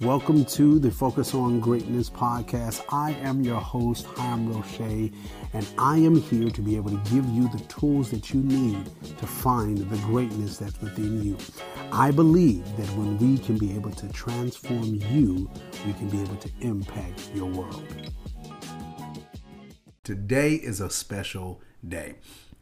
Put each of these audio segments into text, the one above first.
Welcome to the Focus on Greatness podcast. I am your host, Chaim Roche, and I am here to be able to give you the tools that you need to find the greatness that's within you. I believe that when we can be able to transform you, we can be able to impact your world. Today is a special day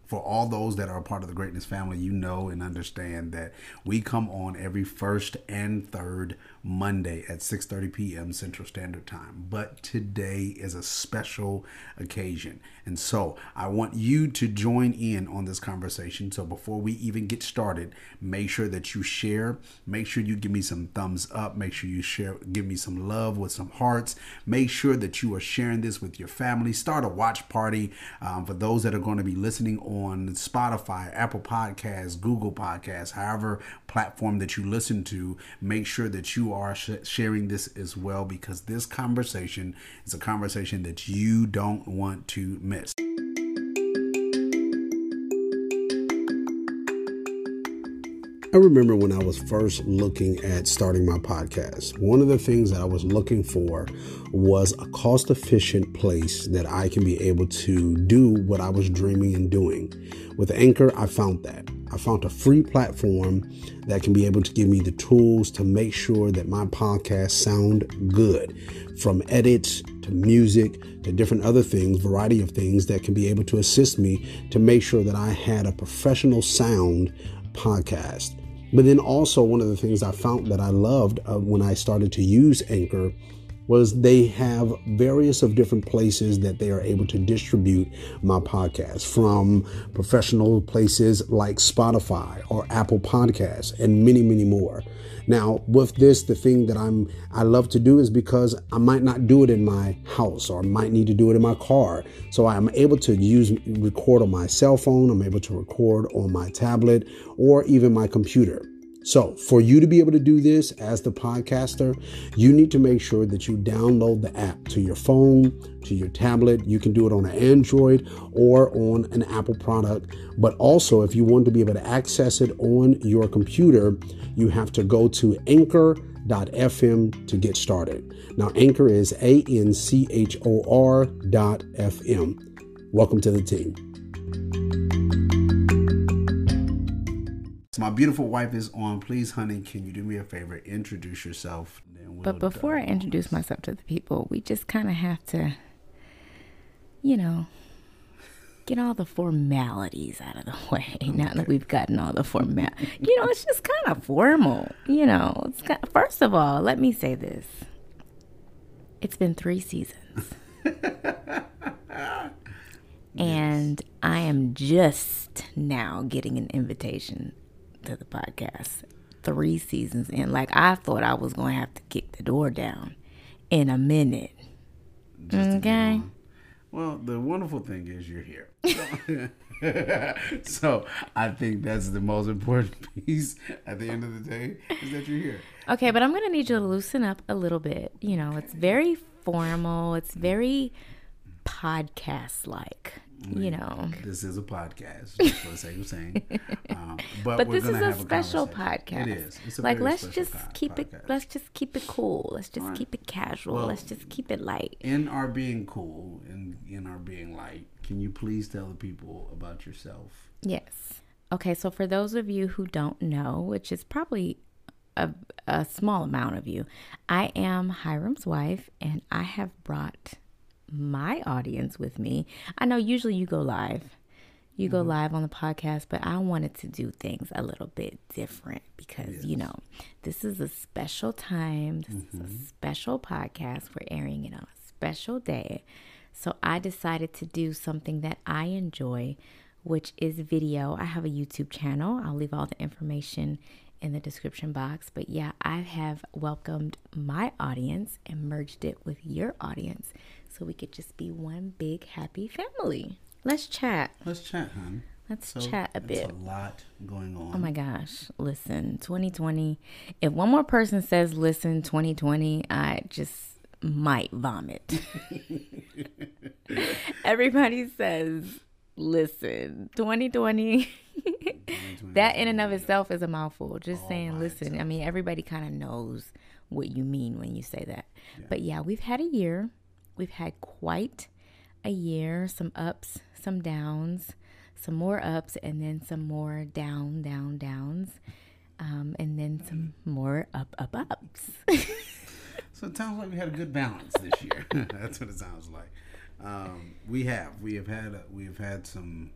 for all those that are a part of the greatness family, you know and understand that we come on every first and third Monday at 6:30 p.m. Central Standard Time. But today is a special occasion. And so, I want you to join in on this conversation. So before we even get started, make sure that you share, make sure you give me some thumbs up, make sure you share give me some love with some hearts. Make sure that you are sharing this with your family. Start a watch party um, for those that are going to be listening on Spotify, Apple Podcasts, Google Podcasts, however platform that you listen to. Make sure that you are sh- sharing this as well because this conversation is a conversation that you don't want to miss. I remember when I was first looking at starting my podcast, one of the things that I was looking for was a cost efficient place that I can be able to do what I was dreaming and doing. With Anchor, I found that. I found a free platform that can be able to give me the tools to make sure that my podcast sound good from edits to music to different other things, variety of things that can be able to assist me to make sure that I had a professional sound podcast. But then also, one of the things I found that I loved uh, when I started to use Anchor was they have various of different places that they are able to distribute my podcast from professional places like Spotify or Apple Podcasts and many, many more. Now, with this, the thing that I'm I love to do is because I might not do it in my house or I might need to do it in my car. So I'm able to use record on my cell phone, I'm able to record on my tablet or even my computer. So, for you to be able to do this as the podcaster, you need to make sure that you download the app to your phone, to your tablet. You can do it on an Android or on an Apple product. But also, if you want to be able to access it on your computer, you have to go to anchor.fm to get started. Now, Anchor is A N C H O R dot FM. Welcome to the team. So my beautiful wife is on. Please, honey, can you do me a favor? Introduce yourself. We'll but before I introduce myself to the people, we just kind of have to, you know, get all the formalities out of the way. Okay. Now that we've gotten all the formal, you know, it's just kind of formal. You know, it's kind of, first of all, let me say this: it's been three seasons. and I am just now getting an invitation to the podcast three seasons in. Like I thought I was gonna have to kick the door down in a minute. Just okay. Well, the wonderful thing is you're here. so I think that's the most important piece at the end of the day is that you're here. Okay, but I'm gonna need you to loosen up a little bit. You know, it's very formal. It's very podcast like you know. this is a podcast for the sake of saying. Um, but, but this is a special a podcast it is. Like let's just keep podcast. it let's just keep it cool. Let's just right. keep it casual. Well, let's just keep it light. in our being cool and in our being light can you please tell the people about yourself? Yes. Okay so for those of you who don't know which is probably a, a small amount of you i am hiram's wife and i have brought my audience with me. I know usually you go live. You go mm-hmm. live on the podcast, but I wanted to do things a little bit different because, yes. you know, this is a special time. This mm-hmm. is a mm-hmm. special podcast. We're airing it on a special day. So I decided to do something that I enjoy, which is video. I have a YouTube channel. I'll leave all the information in the description box. But yeah, I have welcomed my audience and merged it with your audience so we could just be one big happy family. Let's chat. Let's chat, hon. Let's so chat a bit. a lot going on. Oh my gosh. Listen, 2020. If one more person says listen 2020, I just might vomit. Everybody says listen 2020. that in and of itself is a mouthful. Just oh saying listen. I mean, everybody kind of knows what you mean when you say that. Yeah. But yeah, we've had a year. We've had quite a year, some ups, some downs, some more ups, and then some more down, down, downs, um, and then some more up, up, ups. so it sounds like we had a good balance this year. That's what it sounds like. Um, we have, we have had, we have had some,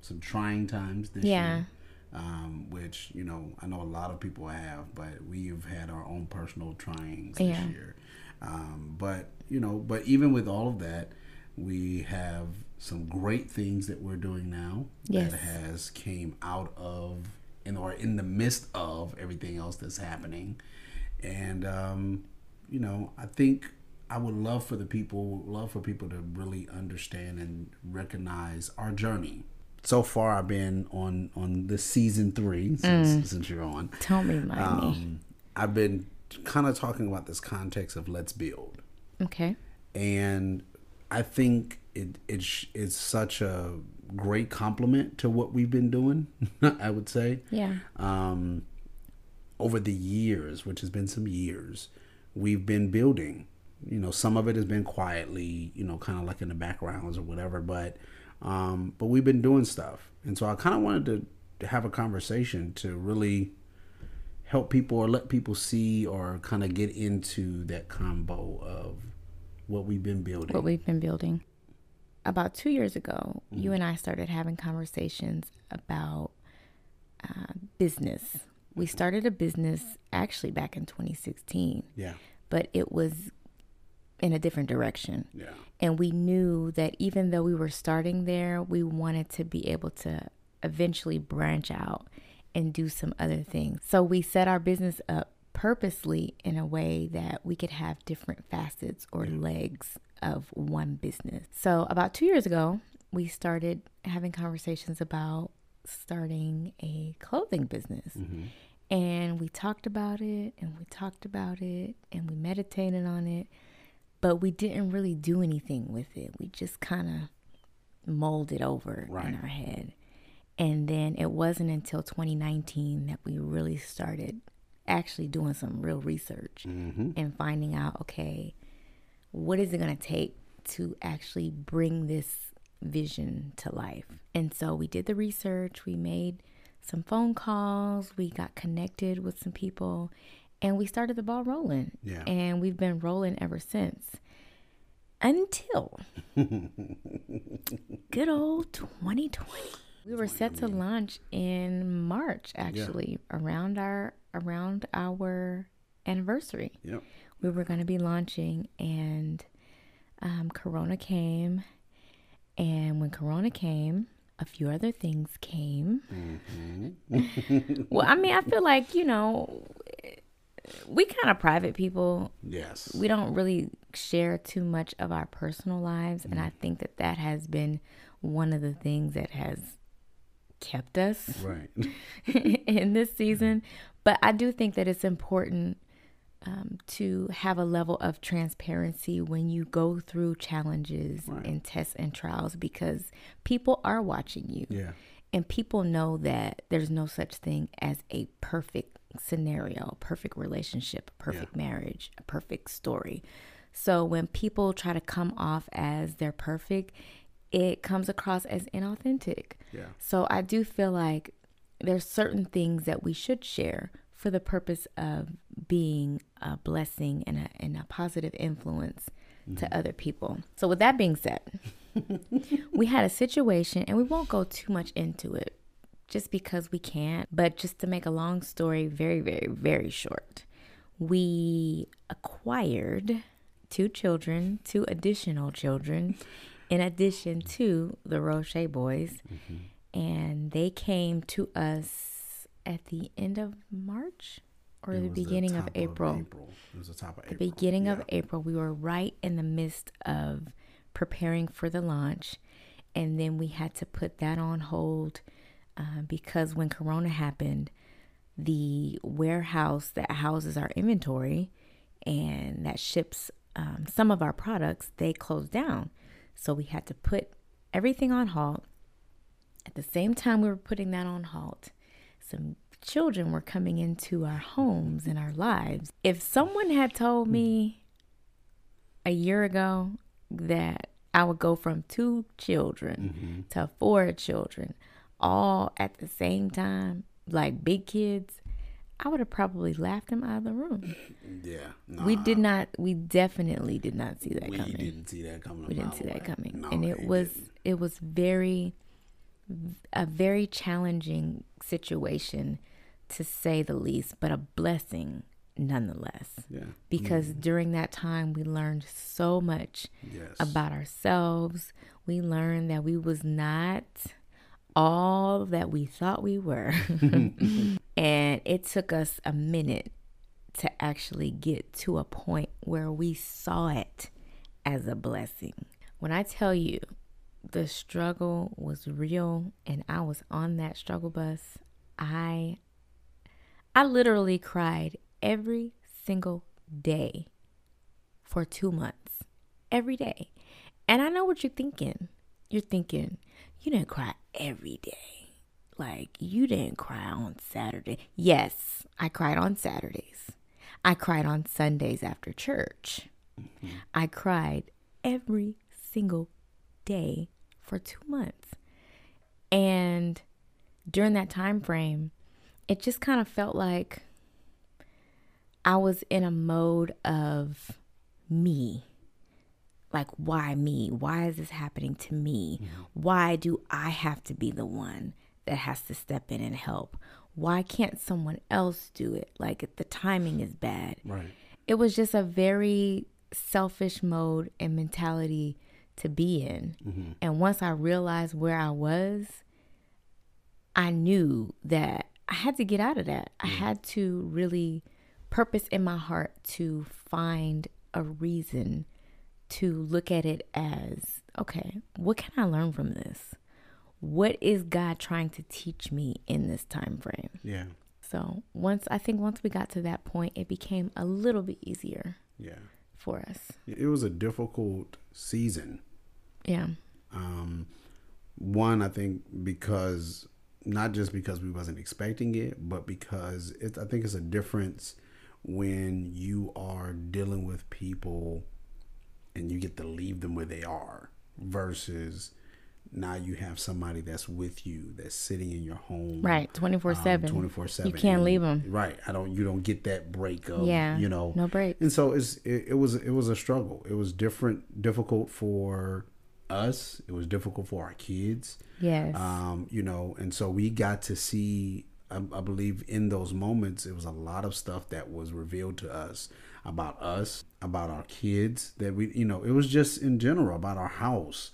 some trying times this yeah. year. Um, which you know I know a lot of people have, but we've had our own personal tryings this yeah. year. Um, but you know, but even with all of that, we have some great things that we're doing now yes. that has came out of and or in the midst of everything else that's happening. And um, you know, I think I would love for the people, love for people to really understand and recognize our journey. So far, I've been on on this season three since mm. since you're on. Tell me, mind um, me. I've been kind of talking about this context of let's build. Okay. And I think it it's it's such a great compliment to what we've been doing. I would say. Yeah. Um, over the years, which has been some years, we've been building. You know, some of it has been quietly, you know, kind of like in the backgrounds or whatever, but um, but we've been doing stuff, and so I kind of wanted to, to have a conversation to really help people or let people see or kind of get into that combo of what we've been building. What we've been building. About two years ago, mm-hmm. you and I started having conversations about uh, business. We mm-hmm. started a business actually back in 2016. Yeah. But it was in a different direction. Yeah. And we knew that even though we were starting there, we wanted to be able to eventually branch out and do some other things. So we set our business up purposely in a way that we could have different facets or legs of one business. So, about two years ago, we started having conversations about starting a clothing business. Mm-hmm. And we talked about it and we talked about it and we meditated on it, but we didn't really do anything with it. We just kind of molded over right. in our head. And then it wasn't until 2019 that we really started actually doing some real research mm-hmm. and finding out okay, what is it going to take to actually bring this vision to life? And so we did the research, we made some phone calls, we got connected with some people, and we started the ball rolling. Yeah. And we've been rolling ever since. Until good old 2020. We were set to launch in March, actually, yeah. around our around our anniversary. Yep. We were going to be launching, and um, Corona came. And when Corona came, a few other things came. Mm-hmm. well, I mean, I feel like, you know, we kind of private people. Yes. We don't really share too much of our personal lives. Mm-hmm. And I think that that has been one of the things that has kept us right in this season. But I do think that it's important um, to have a level of transparency when you go through challenges right. and tests and trials because people are watching you. Yeah. And people know that there's no such thing as a perfect scenario, perfect relationship, perfect yeah. marriage, a perfect story. So when people try to come off as they're perfect, it comes across as inauthentic. Yeah. So I do feel like there's certain things that we should share for the purpose of being a blessing and a, and a positive influence mm-hmm. to other people. So, with that being said, we had a situation, and we won't go too much into it just because we can't, but just to make a long story very, very, very short, we acquired two children, two additional children, in addition to the Roche boys. Mm-hmm and they came to us at the end of March or it the beginning the of, April. of April. It was the top of the April. beginning yeah. of April. We were right in the midst of preparing for the launch, and then we had to put that on hold uh, because when Corona happened, the warehouse that houses our inventory and that ships um, some of our products they closed down, so we had to put everything on halt at the same time we were putting that on halt, some children were coming into our homes and our lives. If someone had told me a year ago that I would go from two children mm-hmm. to four children all at the same time, like big kids, I would have probably laughed him out of the room. Yeah, nah. we did not. We definitely did not see that we coming. We didn't see that coming. We didn't see way. that coming, no, and it was didn't. it was very a very challenging situation to say the least, but a blessing nonetheless. Yeah. Because mm-hmm. during that time we learned so much yes. about ourselves. We learned that we was not all that we thought we were. and it took us a minute to actually get to a point where we saw it as a blessing. When I tell you the struggle was real and I was on that struggle bus, I I literally cried every single day for 2 months. Every day. And I know what you're thinking. You're thinking, you didn't cry every day. Like, you didn't cry on Saturday. Yes, I cried on Saturdays. I cried on Sundays after church. Mm-hmm. I cried every single day for two months. And during that time frame, it just kind of felt like I was in a mode of me. Like, why me? Why is this happening to me? Mm-hmm. Why do I have to be the one that has to step in and help? Why can't someone else do it? Like, the timing is bad. Right. It was just a very selfish mode and mentality to be in. Mm-hmm. And once I realized where I was, I knew that I had to get out of that. Mm-hmm. I had to really purpose in my heart to find a reason to look at it as okay, what can I learn from this? What is God trying to teach me in this time frame? Yeah. So once I think once we got to that point, it became a little bit easier. Yeah. For us. It was a difficult season. Yeah. Um, one, I think because not just because we wasn't expecting it, but because it, I think it's a difference when you are dealing with people and you get to leave them where they are versus now you have somebody that's with you that's sitting in your home right 24 7 24 7 you can't leave them. right i don't you don't get that break of yeah you know. no break. And so it's it, it was it was a struggle. It was different difficult for us. It was difficult for our kids. Yes. Um you know and so we got to see I, I believe in those moments it was a lot of stuff that was revealed to us about us, about our kids, that we, you know, it was just in general about our house.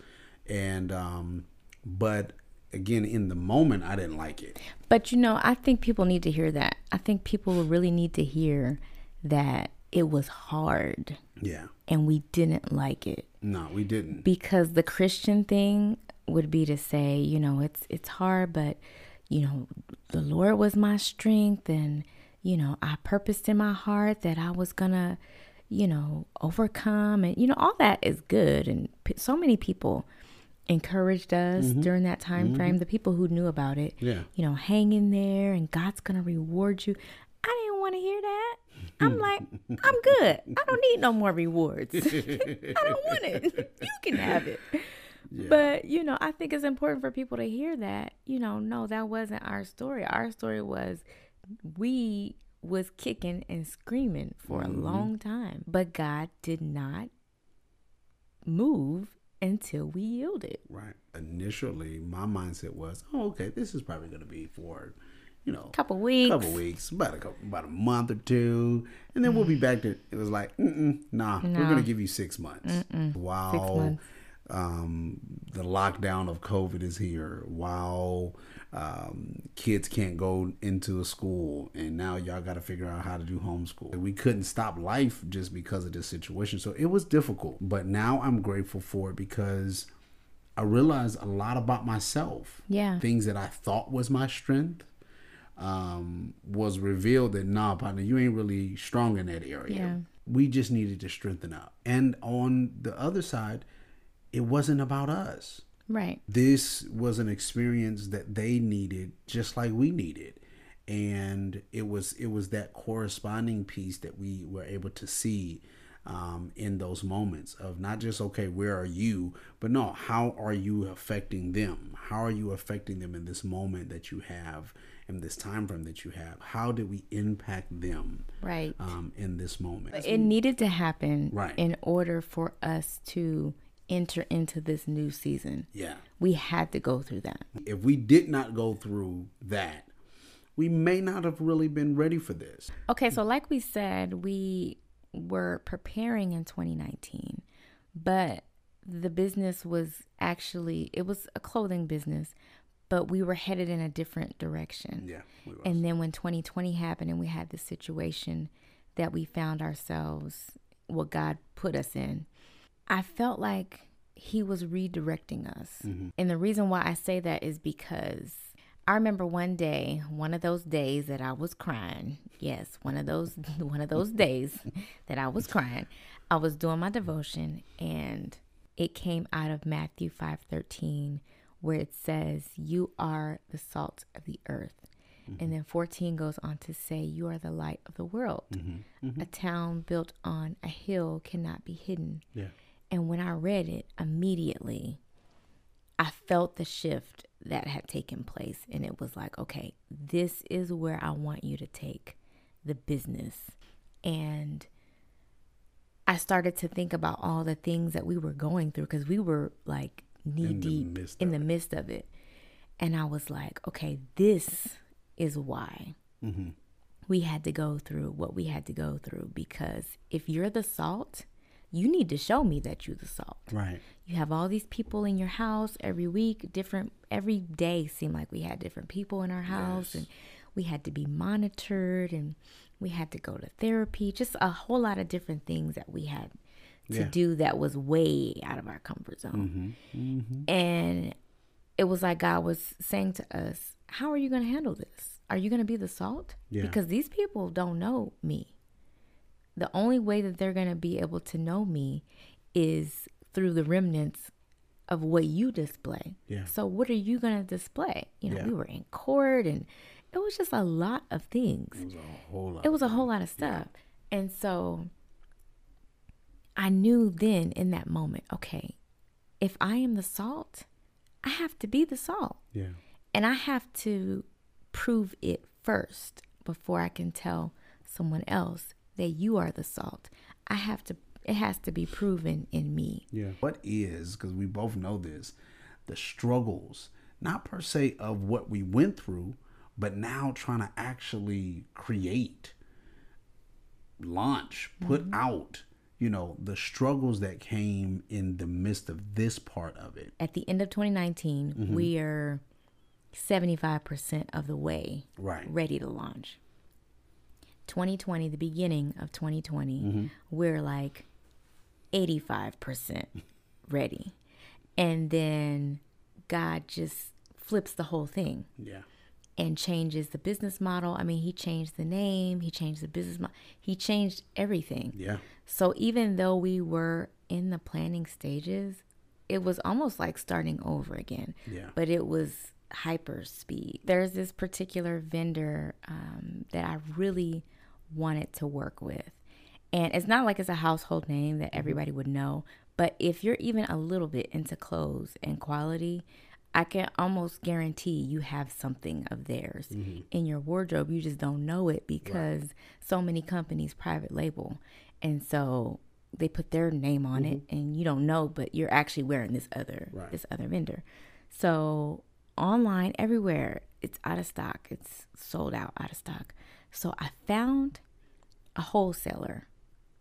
And, um, but again, in the moment, I didn't like it. But, you know, I think people need to hear that. I think people really need to hear that it was hard. Yeah. And we didn't like it. No, we didn't. Because the Christian thing would be to say, you know, it's it's hard, but you know, the Lord was my strength and you know, I purposed in my heart that I was gonna, you know, overcome and, you know, all that is good. And p- so many people encouraged us mm-hmm. during that time mm-hmm. frame, the people who knew about it, yeah. you know, hang in there and God's gonna reward you. I didn't want to hear that. I'm like, I'm good. I don't need no more rewards. I don't want it. You can have it. Yeah. But, you know, I think it's important for people to hear that, you know, no, that wasn't our story. Our story was we was kicking and screaming for mm-hmm. a long time, but God did not move until we yielded. Right. Initially, my mindset was, "Oh, okay, this is probably going to be for, you know, a couple weeks, couple weeks, about a couple, about a month or two, and then we'll be back to." It was like, nah, no. we're going to give you six months." Mm-mm. Wow. Six months. Um, the lockdown of COVID is here. Wow um, kids can't go into a school and now y'all got to figure out how to do homeschool. We couldn't stop life just because of this situation so it was difficult. But now i'm grateful for it because i realized a lot about myself. Yeah. Things that i thought was my strength um, was revealed that nah partner you ain't really strong in that area. Yeah. we just needed to strengthen up. And on the other side it wasn't about us Right. This was an experience that they needed just like we needed. and it was it was that corresponding piece that we were able to see um, in those moments of not just okay where are you but no how are you affecting them how are you affecting them in this moment that you have in this time frame that you have how did we impact them right um, in this moment it needed to happen Right. in order for us to enter into this new season yeah we had to go through that if we did not go through that we may not have really been ready for this Okay, so like we said, we were preparing in 2019, but the business was actually it was a clothing business, but we were headed in a different direction. yeah we. And then when 2020 happened and we had the situation that we found ourselves, what God put us in, I felt like He was redirecting us. Mm-hmm. And the reason why I say that is because I remember one day, one of those days that I was crying. Yes, one of those one of those days that I was crying. I was doing my devotion and it came out of Matthew 5:13 where it says, "You are the salt of the earth." Mm-hmm. And then 14 goes on to say, You are the light of the world. Mm-hmm. A town built on a hill cannot be hidden. yeah And when I read it, immediately I felt the shift that had taken place. And it was like, okay, this is where I want you to take the business. And I started to think about all the things that we were going through because we were like knee in deep midst in the midst of it. And I was like, okay, this is why Mm-hmm. we had to go through what we had to go through because if you're the salt, you need to show me that you're the salt. right You have all these people in your house every week, different every day seemed like we had different people in our house Yes. and we had to be monitored and we had to go to therapy, just a whole lot of different things that we had to Yeah. do that was way out of our comfort zone. Mm-hmm. And it was like God was saying to us, How are you going to handle this? Are you going to be the salt? Yeah. Because these people don't know me. The only way that they're going to be able to know me is through the remnants of what you display. Yeah. So, what are you going to display? You know, Yeah. we were in court and it was just a lot of things it was a whole lot it was a whole lot of stuff. And so I knew then in that moment, okay, if I am the salt, I have to be the salt. yeah And I have to prove it first before I can tell someone else that you are the salt. I have to it has to be proven in me. Yeah. What is, because we both know this, the struggles, not per se of what we went through, but now trying to actually create, launch, put mm-hmm. out, you know, the struggles that came in the midst of this part of it. At the end of 2019, mm-hmm. we are 75% of the way Right. ready to launch. 2020, the beginning of 2020, we're like 85% ready. And then God just flips the whole thing Yeah. and changes the business model. I mean, he changed the name, he changed the business model, he changed everything. Yeah. So even though we were in the planning stages, it was almost like starting over again. Yeah. But it was hyper speed. There's this particular vendor um, that I really wanted to work with. And it's not like it's a household name that mm-hmm. everybody would know, but if you're even a little bit into clothes and quality, I can almost guarantee you have something of theirs mm-hmm. in your wardrobe. You just don't know it because so many companies private label. And so they put their name on it mm-hmm. and you don't know, but you're actually wearing this other Right. this other vendor. So online everywhere, it's out of stock. It's sold out, out of stock. So I found a wholesaler,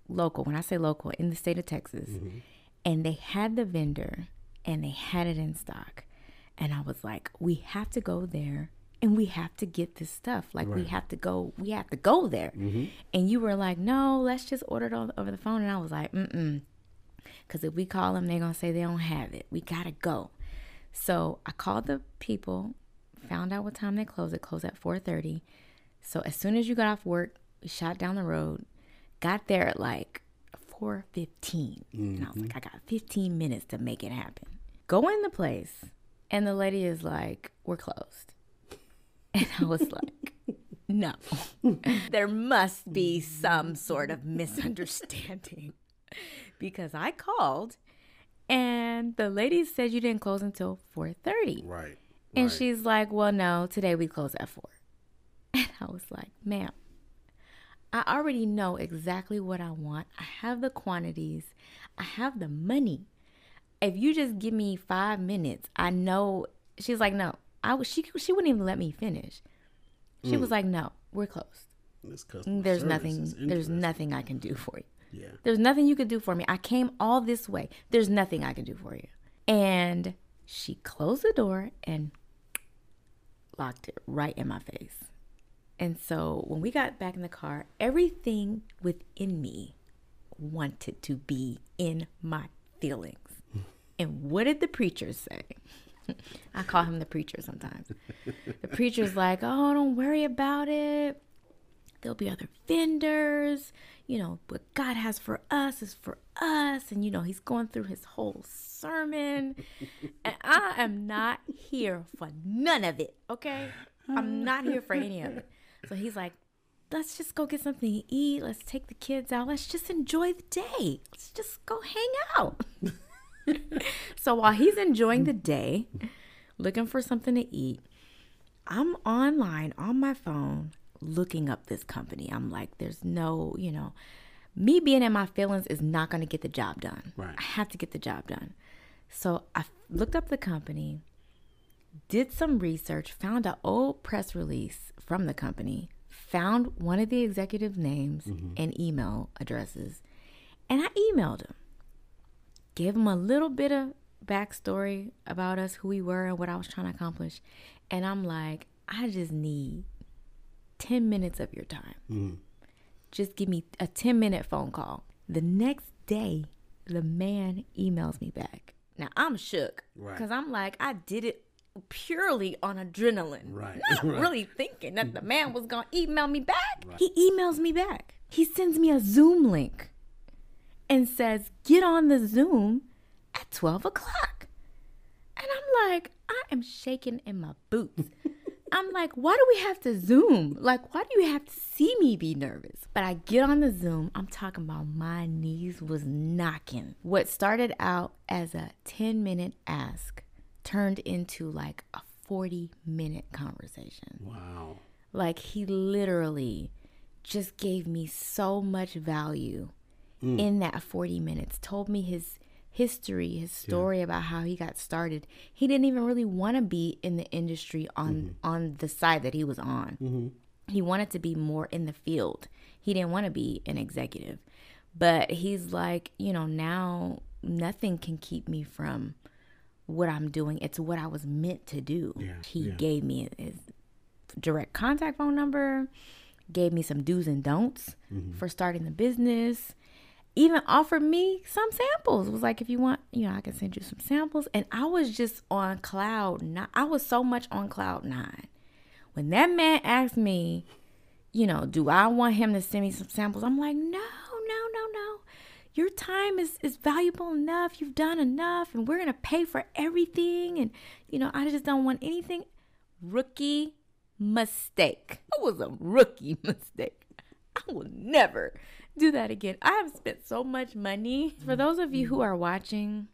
local. When I say local, in the state of Texas, mm-hmm. and they had the vendor and they had it in stock. And I was like, we have to go there and we have to get this stuff. Like we have to go, we have to go there. Mm-hmm. And you were like, no, let's just order it all over the phone. And I was like, mm-mm. Because if we call them, they're going to say they don't have it. We got to go. So I called the people, found out what time they close. It closed at 4.30. So as soon as you got off work, we shot down the road, got there at like 4.15. And I was mm-hmm. like, I got 15 minutes to make it happen. Go in the place. And the lady is like, we're closed. And I was like, No. there must be some sort of misunderstanding because I called and the lady said you didn't close until 4:30. Right. And right. she's like, "Well, no, today we close at 4." And I was like, "Ma'am, I already know exactly what I want. I have the quantities. I have the money. If you just give me 5 minutes, I know." She's like, "No." I was she she wouldn't even let me finish. She was like, "No, we're closed. Mm, there's nothing there's nothing I can do for you." Yeah. There's nothing you could do for me. I came all this way. There's nothing I can do for you. And she closed the door and locked it right in my face. And so when we got back in the car, everything within me wanted to be in my feelings. And what did the preacher say? I call him the preacher sometimes. The preacher's like, oh, don't worry about it there'll be other vendors you know what god has for us is for us and you know he's going through his whole sermon and i am not here for none of it okay i'm not here for any of it so he's like let's just go get something to eat let's take the kids out let's just enjoy the day let's just go hang out so while he's enjoying the day looking for something to eat I'm online on my phone looking up this company. I'm like, there's no, you know, me being in my feelings is not going to get the job done. Right. I have to get the job done. So I looked up the company, did some research, found an old press release from the company, found one of the executive names mm-hmm. and email addresses, and I emailed him. Gave him a little bit of backstory about us, who we were, and what I was trying to accomplish. And I'm like, I just need 10 minutes of your time. Mm-hmm. Just give me a 10 minute phone call. The next day, the man emails me back. Now I'm shook Right. because I'm like, I did it purely on adrenaline. Right, Not right. really thinking that the man was going to email me back. He emails me back. He sends me a Zoom link and says, get on the Zoom at 12 o'clock. And I'm like, I am shaking in my boots. I'm like, why do we have to Zoom? Like, why do you have to see me be nervous? But I get on the Zoom. I'm talking about my knees was knocking. What started out as a 10 minute ask turned into like a 40 minute conversation. Wow. Like he literally just gave me so much value mm. in that 40 minutes. Told me his history, his story about how he got started. He didn't even really want to be in the industry on mm-hmm. on the side that he was on. Mm-hmm. He wanted to be more in the field. He didn't want to be an executive. But he's like, you know, now nothing can keep me from what I'm doing. It's what I was meant to do. Yeah, he yeah. gave me his direct contact phone number, gave me some do's and don'ts mm-hmm. for starting the business, even offered me some samples. Was like, if you want, you know, I can send you some samples. And I was just on cloud nine. I was so much on cloud nine. When that man asked me, you know, do I want him to send me some samples? I'm like, no, no, no, no. Your time is, is valuable enough. You've done enough, and we're gonna pay for everything. And you know, I just don't want anything. Rookie mistake. It was a rookie mistake. I will never do that again. I have spent so much money. For those of you who are watching,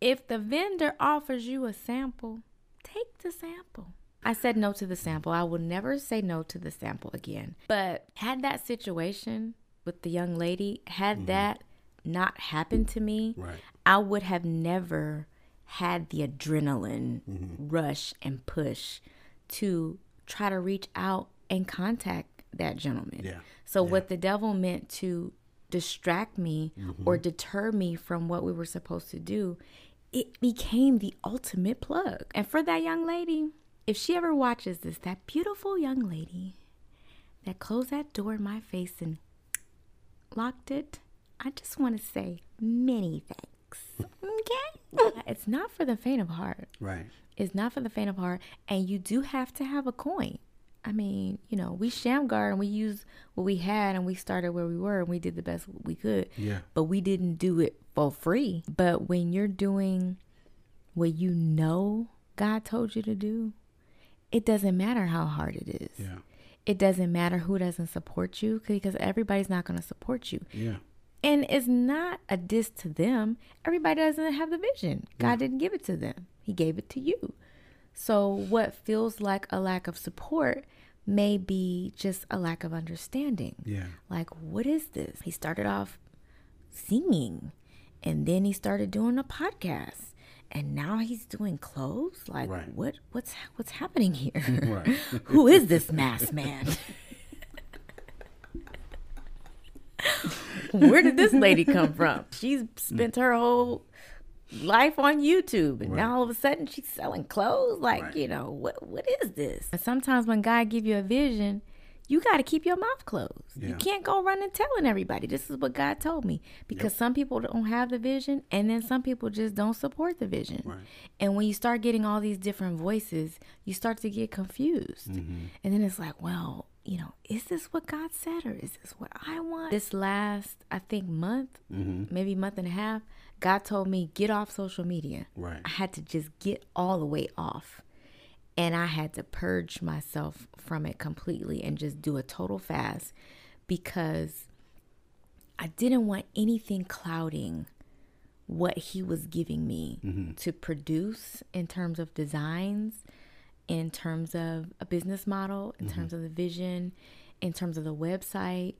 if the vendor offers you a sample, take the sample. I said no to the sample. I will never say no to the sample again. But had that situation with the young lady, had mm-hmm. that not happened to me, Right. I would have never had the adrenaline mm-hmm. rush and push to try to reach out and contact that gentleman. Yeah. So what the devil meant to distract me mm-hmm. or deter me from what we were supposed to do, it became the ultimate plug. And for that young lady, if she ever watches this, that beautiful young lady that closed that door in my face and locked it, I just want to say many thanks. Okay? it's not for the faint of heart. Right. It's not for the faint of heart, and you do have to have a coin. I mean, you know, we shamgar and we used what we had and we started where we were and we did the best we could. Yeah. But we didn't do it for free. But when you're doing what you know God told you to do, it doesn't matter how hard it is. Yeah. It doesn't matter who doesn't support you because everybody's not going to support you. Yeah. And it's not a diss to them. Everybody doesn't have the vision. God yeah. didn't give it to them, He gave it to you. So, what feels like a lack of support may be just a lack of understanding. Yeah. Like, what is this? He started off singing and then he started doing a podcast and now he's doing clothes like right. what what's what's happening here right. who is this mass man where did this lady come from she's spent her whole life on YouTube and right. now all of a sudden she's selling clothes like right. you know what what is this sometimes when God give you a vision you got to keep your mouth closed. Yeah. You can't go running telling everybody. This is what God told me because yep. some people don't have the vision and then some people just don't support the vision. Right. And when you start getting all these different voices, you start to get confused. Mm-hmm. And then it's like, well, you know, is this what God said or is this what I want? This last, I think, month, mm-hmm. maybe month and a half, God told me, get off social media. Right. I had to just get all the way off. And I had to purge myself from it completely and just do a total fast because I didn't want anything clouding what he was giving me mm-hmm. to produce in terms of designs, in terms of a business model, in mm-hmm. terms of the vision, in terms of the website.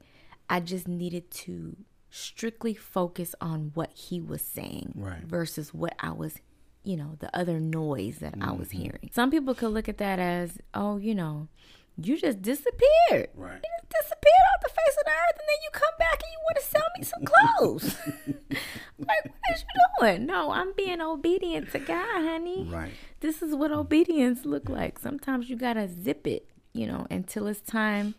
I just needed to strictly focus on what he was saying right. versus what I was you know, the other noise that mm-hmm. I was mm-hmm. hearing. Some people could look at that as, oh, you know, you just disappeared. Right. You just disappeared off the face of the earth and then you come back and you want to sell me some clothes. like, what is you doing? No, I'm being obedient to God, honey. Right. This is what obedience look like. Sometimes you gotta zip it, you know, until it's time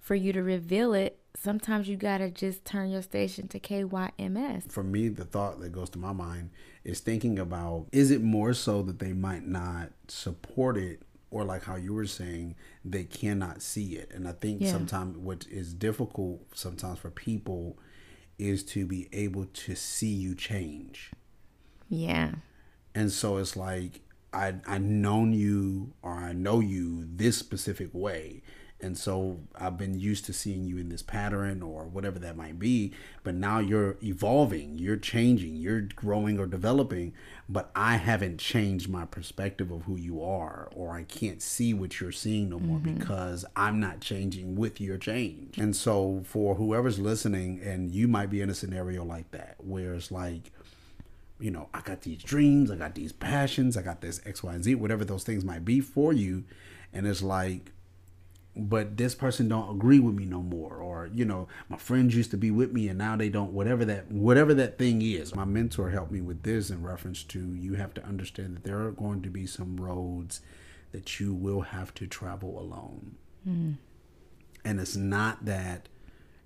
for you to reveal it sometimes you gotta just turn your station to KYMS. For me, the thought that goes to my mind is thinking about is it more so that they might not support it or like how you were saying they cannot see it and i think yeah. sometimes what is difficult sometimes for people is to be able to see you change yeah and so it's like i i known you or i know you this specific way and so I've been used to seeing you in this pattern or whatever that might be. But now you're evolving, you're changing, you're growing or developing. But I haven't changed my perspective of who you are, or I can't see what you're seeing no more mm-hmm. because I'm not changing with your change. And so for whoever's listening, and you might be in a scenario like that, where it's like, you know, I got these dreams, I got these passions, I got this X, Y, and Z, whatever those things might be for you. And it's like, but this person don't agree with me no more or you know my friends used to be with me and now they don't whatever that whatever that thing is my mentor helped me with this in reference to you have to understand that there are going to be some roads that you will have to travel alone mm. and it's not that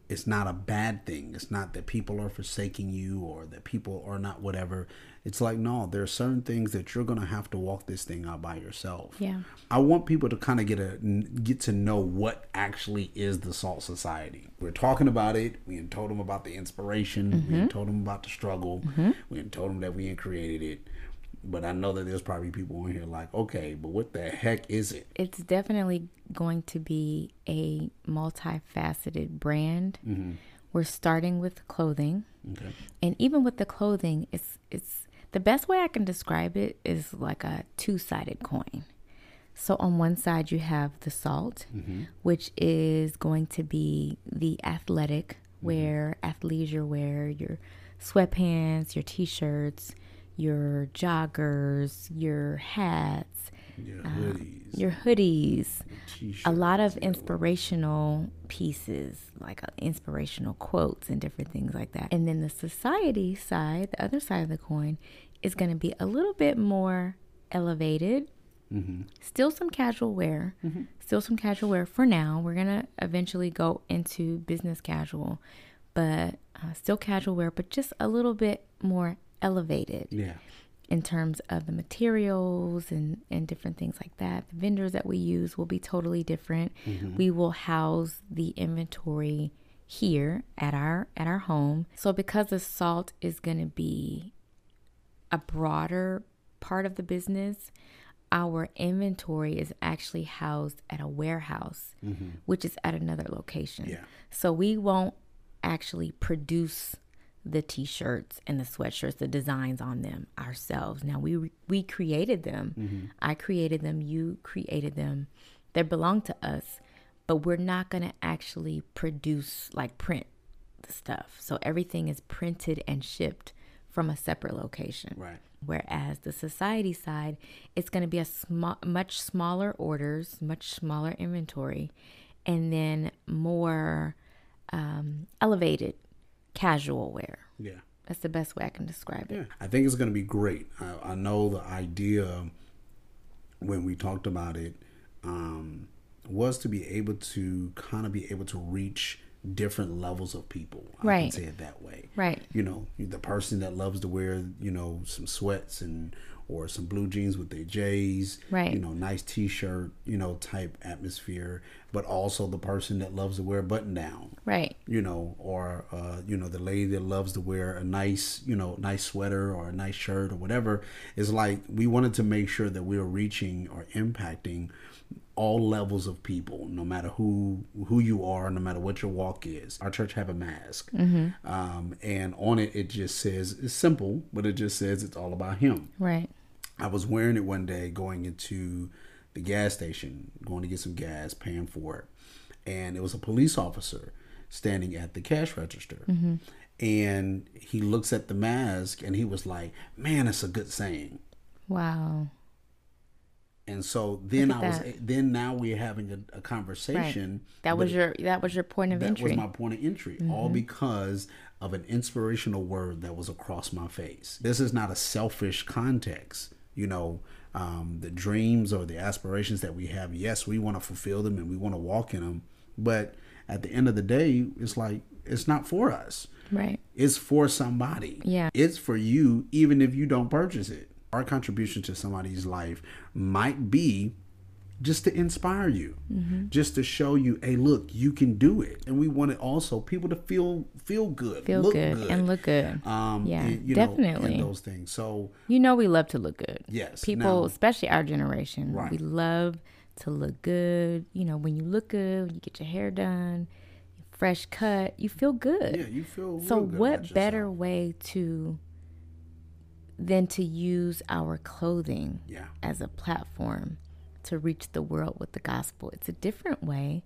it's not a bad thing it's not that people are forsaking you or that people are not whatever it's like, no, there are certain things that you're gonna have to walk this thing out by yourself. Yeah. I want people to kind of get a get to know what actually is the Salt Society. We're talking about it. We told them about the inspiration. Mm-hmm. We told them about the struggle. Mm-hmm. We told them that we had created it. But I know that there's probably people in here like, okay, but what the heck is it? It's definitely going to be a multifaceted brand. Mm-hmm. We're starting with clothing. Okay. And even with the clothing, it's it's the best way I can describe it is like a two sided coin. So on one side, you have the salt, mm-hmm. which is going to be the athletic mm-hmm. wear, athleisure wear, your sweatpants, your t shirts, your joggers, your hats, your uh, hoodies, your hoodies a lot of inspirational pieces, like uh, inspirational quotes and different things like that. And then the society side, the other side of the coin, is going to be a little bit more elevated. Mm-hmm. Still some casual wear. Mm-hmm. Still some casual wear for now. We're going to eventually go into business casual, but uh, still casual wear, but just a little bit more elevated. Yeah in terms of the materials and, and different things like that. The vendors that we use will be totally different. Mm-hmm. We will house the inventory here at our at our home. So because the salt is going to be a broader part of the business, our inventory is actually housed at a warehouse, which is at another location. Yeah. So we won't actually produce the t-shirts and the sweatshirts, the designs on them ourselves. Now we we created them. I created them, you created them. They belong to us, but we're not going to actually produce like print the stuff. So everything is printed and shipped from a separate location. Right. Whereas the society side, it's going to be a small, much smaller orders, much smaller inventory, and then more um, elevated casual wear. Yeah. That's the best way I can describe it. Yeah, I think it's going to be great. I, I know the idea when we talked about it um, was to be able to kind of be able to reach different levels of people. I Right. can say it that way. Right. You know, the person that loves to wear, you know, some sweats and or some blue jeans with their J's, Right. You know, nice T-shirt, you know, type atmosphere, but also the person that loves to wear a button down, Right. you know, or uh, you know, the lady that loves to wear a nice, you know, nice sweater or a nice shirt or whatever. Is like we wanted to make sure that we are reaching or impacting all levels of people, no matter who who you are, no matter what your walk is. Our church have a mask, um, and on it it just says it's simple, but it just says it's all about Him. Right. I was wearing it one day going into the gas station, going to get some gas, paying for it. And it was a police officer standing at the cash register. And he looks at the mask and he was like, Man, it's a good saying. Wow. And so then I was then now we're having a, a Right. conversation. That was your that was your point of that entry. That was my point of entry, all because of an inspirational word that was across my face. This is not a selfish context. You know, um, the dreams or the aspirations that we have, yes, we want to fulfill them and we want to walk in them. But at the end of the day, it's like, it's not for us. right. It's for somebody. Yeah. It's for you, even if you don't purchase it. Our contribution to somebody's life might be just to inspire you, Mm-hmm. just to show you, hey, look, you can do it. And we wanted also people to feel feel good, Feel look good, and look good. Um, Yeah, and, you know, and definitely. those things. So You know we love to look good. Yes, People, now- especially our generation, Right. we love to look good. You know, when you look good, when you get your hair done, fresh cut, you feel good. yeah, you feel. so good what better way to than to use our clothing Yeah. as a platform to reach the world with the gospel? It's a different way,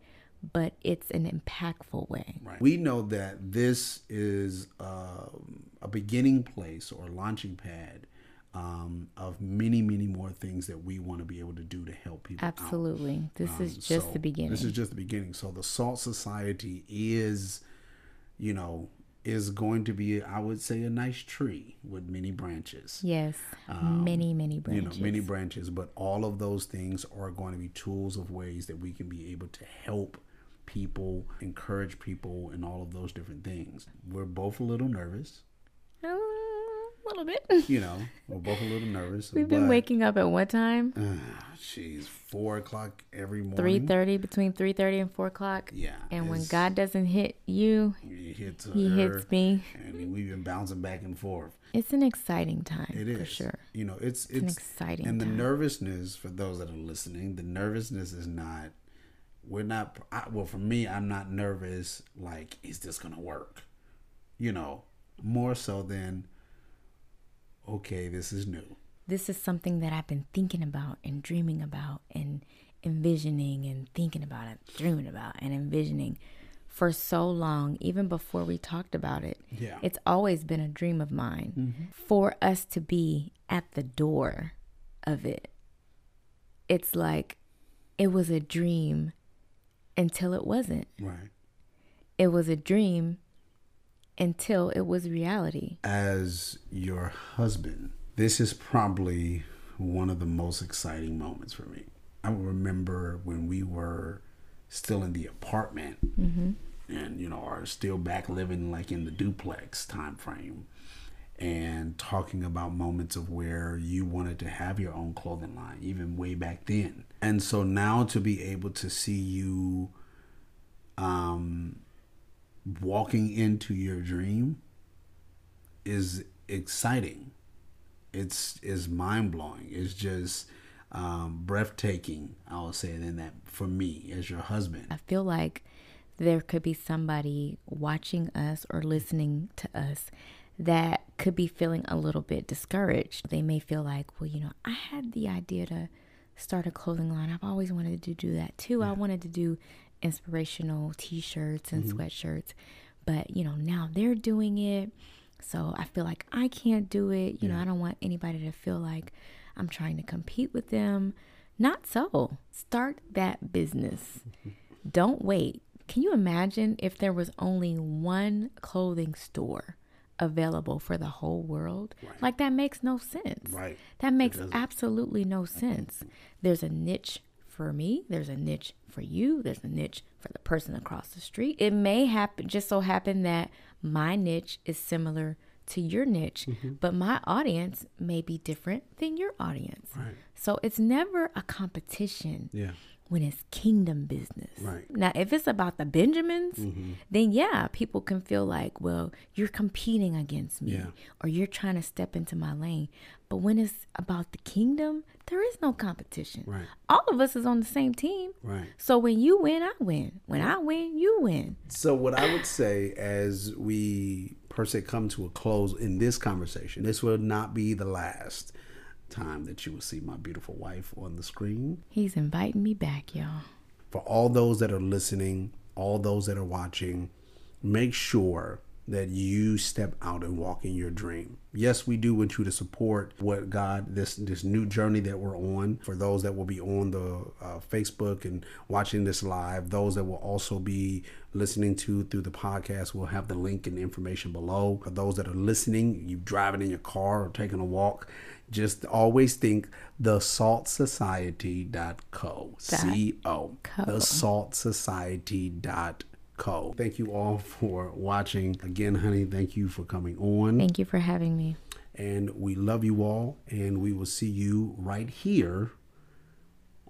but it's an impactful way. Right. We know that this is um, a beginning place or launching pad um, of many, many more things that we want to be able to do to help people. out. Absolutely. This is Um, just so the beginning. This is just the beginning. So the Salt Society is, you know, is going to be, I would say, a nice tree with many branches. yes. many, many branches. You know, many branches, but all of those things are going to be tools of ways that we can be able to help people, encourage people, and all of those different things. We're both a little nervous. Uh, a little bit. You know, we're both a little nervous. We've been waking up at what time? ah, Jeez, four o'clock every morning. Three thirty, between three thirty and four o'clock. Yeah, And when God doesn't hit you, It hits He her, hits me. and we've been bouncing back and forth. It's an exciting time It is for sure. You know, it's an it's, exciting And the time. nervousness for those that are listening, the nervousness is not. We're not. I, well, for me, I'm not nervous. Like, is this gonna work? You know, more so than. Okay, this is new. This is something that I've been thinking about and dreaming about and envisioning and thinking about it, dreaming about and envisioning for so long, even before we talked about it. Yeah. It's always been a dream of mine mm-hmm. for us to be at the door of it. It's like it was a dream until it wasn't. Right. It was a dream until it was reality. As your husband, this is probably one of the most exciting moments for me. I remember when we were still in the apartment and you know are still back living like in the duplex time frame and talking about moments of where you wanted to have your own clothing line even way back then and so now to be able to see you um walking into your dream is exciting it's is mind blowing. It's just um, breathtaking. I will say than that for me as your husband. I feel like there could be somebody watching us or listening to us that could be feeling a little bit discouraged. They may feel like, well, you know, I had the idea to start a clothing line. I've always wanted to do that too. Yeah. I wanted to do inspirational t-shirts and mm-hmm. sweatshirts, but you know, now they're doing it. So I feel like I can't do it. You yeah. know, I don't want anybody to feel like I'm trying to compete with them. Not so. Start that business. don't wait. Can you imagine if there was only one clothing store available for the whole world. Right. Like that makes no sense. Right. That makes absolutely no sense. There's a niche for me, there's a niche for you, there's a niche for the person across the street. It may happen just so happen that my niche is similar to your niche, mm-hmm. but my audience may be different than your audience. Right. So it's never a competition. Yeah when it's kingdom business. Right. Now, if it's about the Benjamins, mm-hmm. then yeah, people can feel like, well, you're competing against me yeah. or you're trying to step into my lane. But when it's about the kingdom, there is no competition. Right. All of us is on the same team. Right. So when you win, I win. When I win, you win. So what I would say as we per se come to a close in this conversation, this will not be the last time that you will see my beautiful wife on the screen. He's inviting me back, y'all. For all those that are listening, all those that are watching, make sure that you step out and walk in your dream. Yes, we do want you to support what God this this new journey that we're on. For those that will be on the uh, Facebook and watching this live, those that will also be listening to through the podcast, we'll have the link and information below. For those that are listening, you driving in your car or taking a walk, just always think the salt saltsociety.co. C O. The salt saltsociety.co Co. Thank you all for watching. Again, honey, thank you for coming on. Thank you for having me. And we love you all, and we will see you right here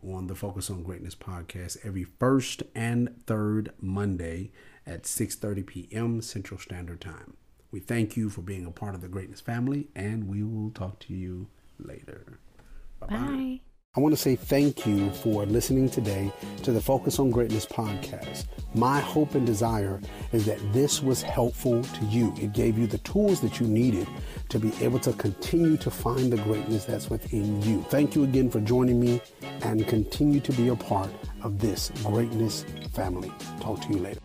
on the Focus on Greatness podcast every first and third Monday at 6:30 p.m. Central Standard Time. We thank you for being a part of the Greatness family, and we will talk to you later. Bye-bye. Bye. I want to say thank you for listening today to the Focus on Greatness podcast. My hope and desire is that this was helpful to you. It gave you the tools that you needed to be able to continue to find the greatness that's within you. Thank you again for joining me and continue to be a part of this greatness family. Talk to you later.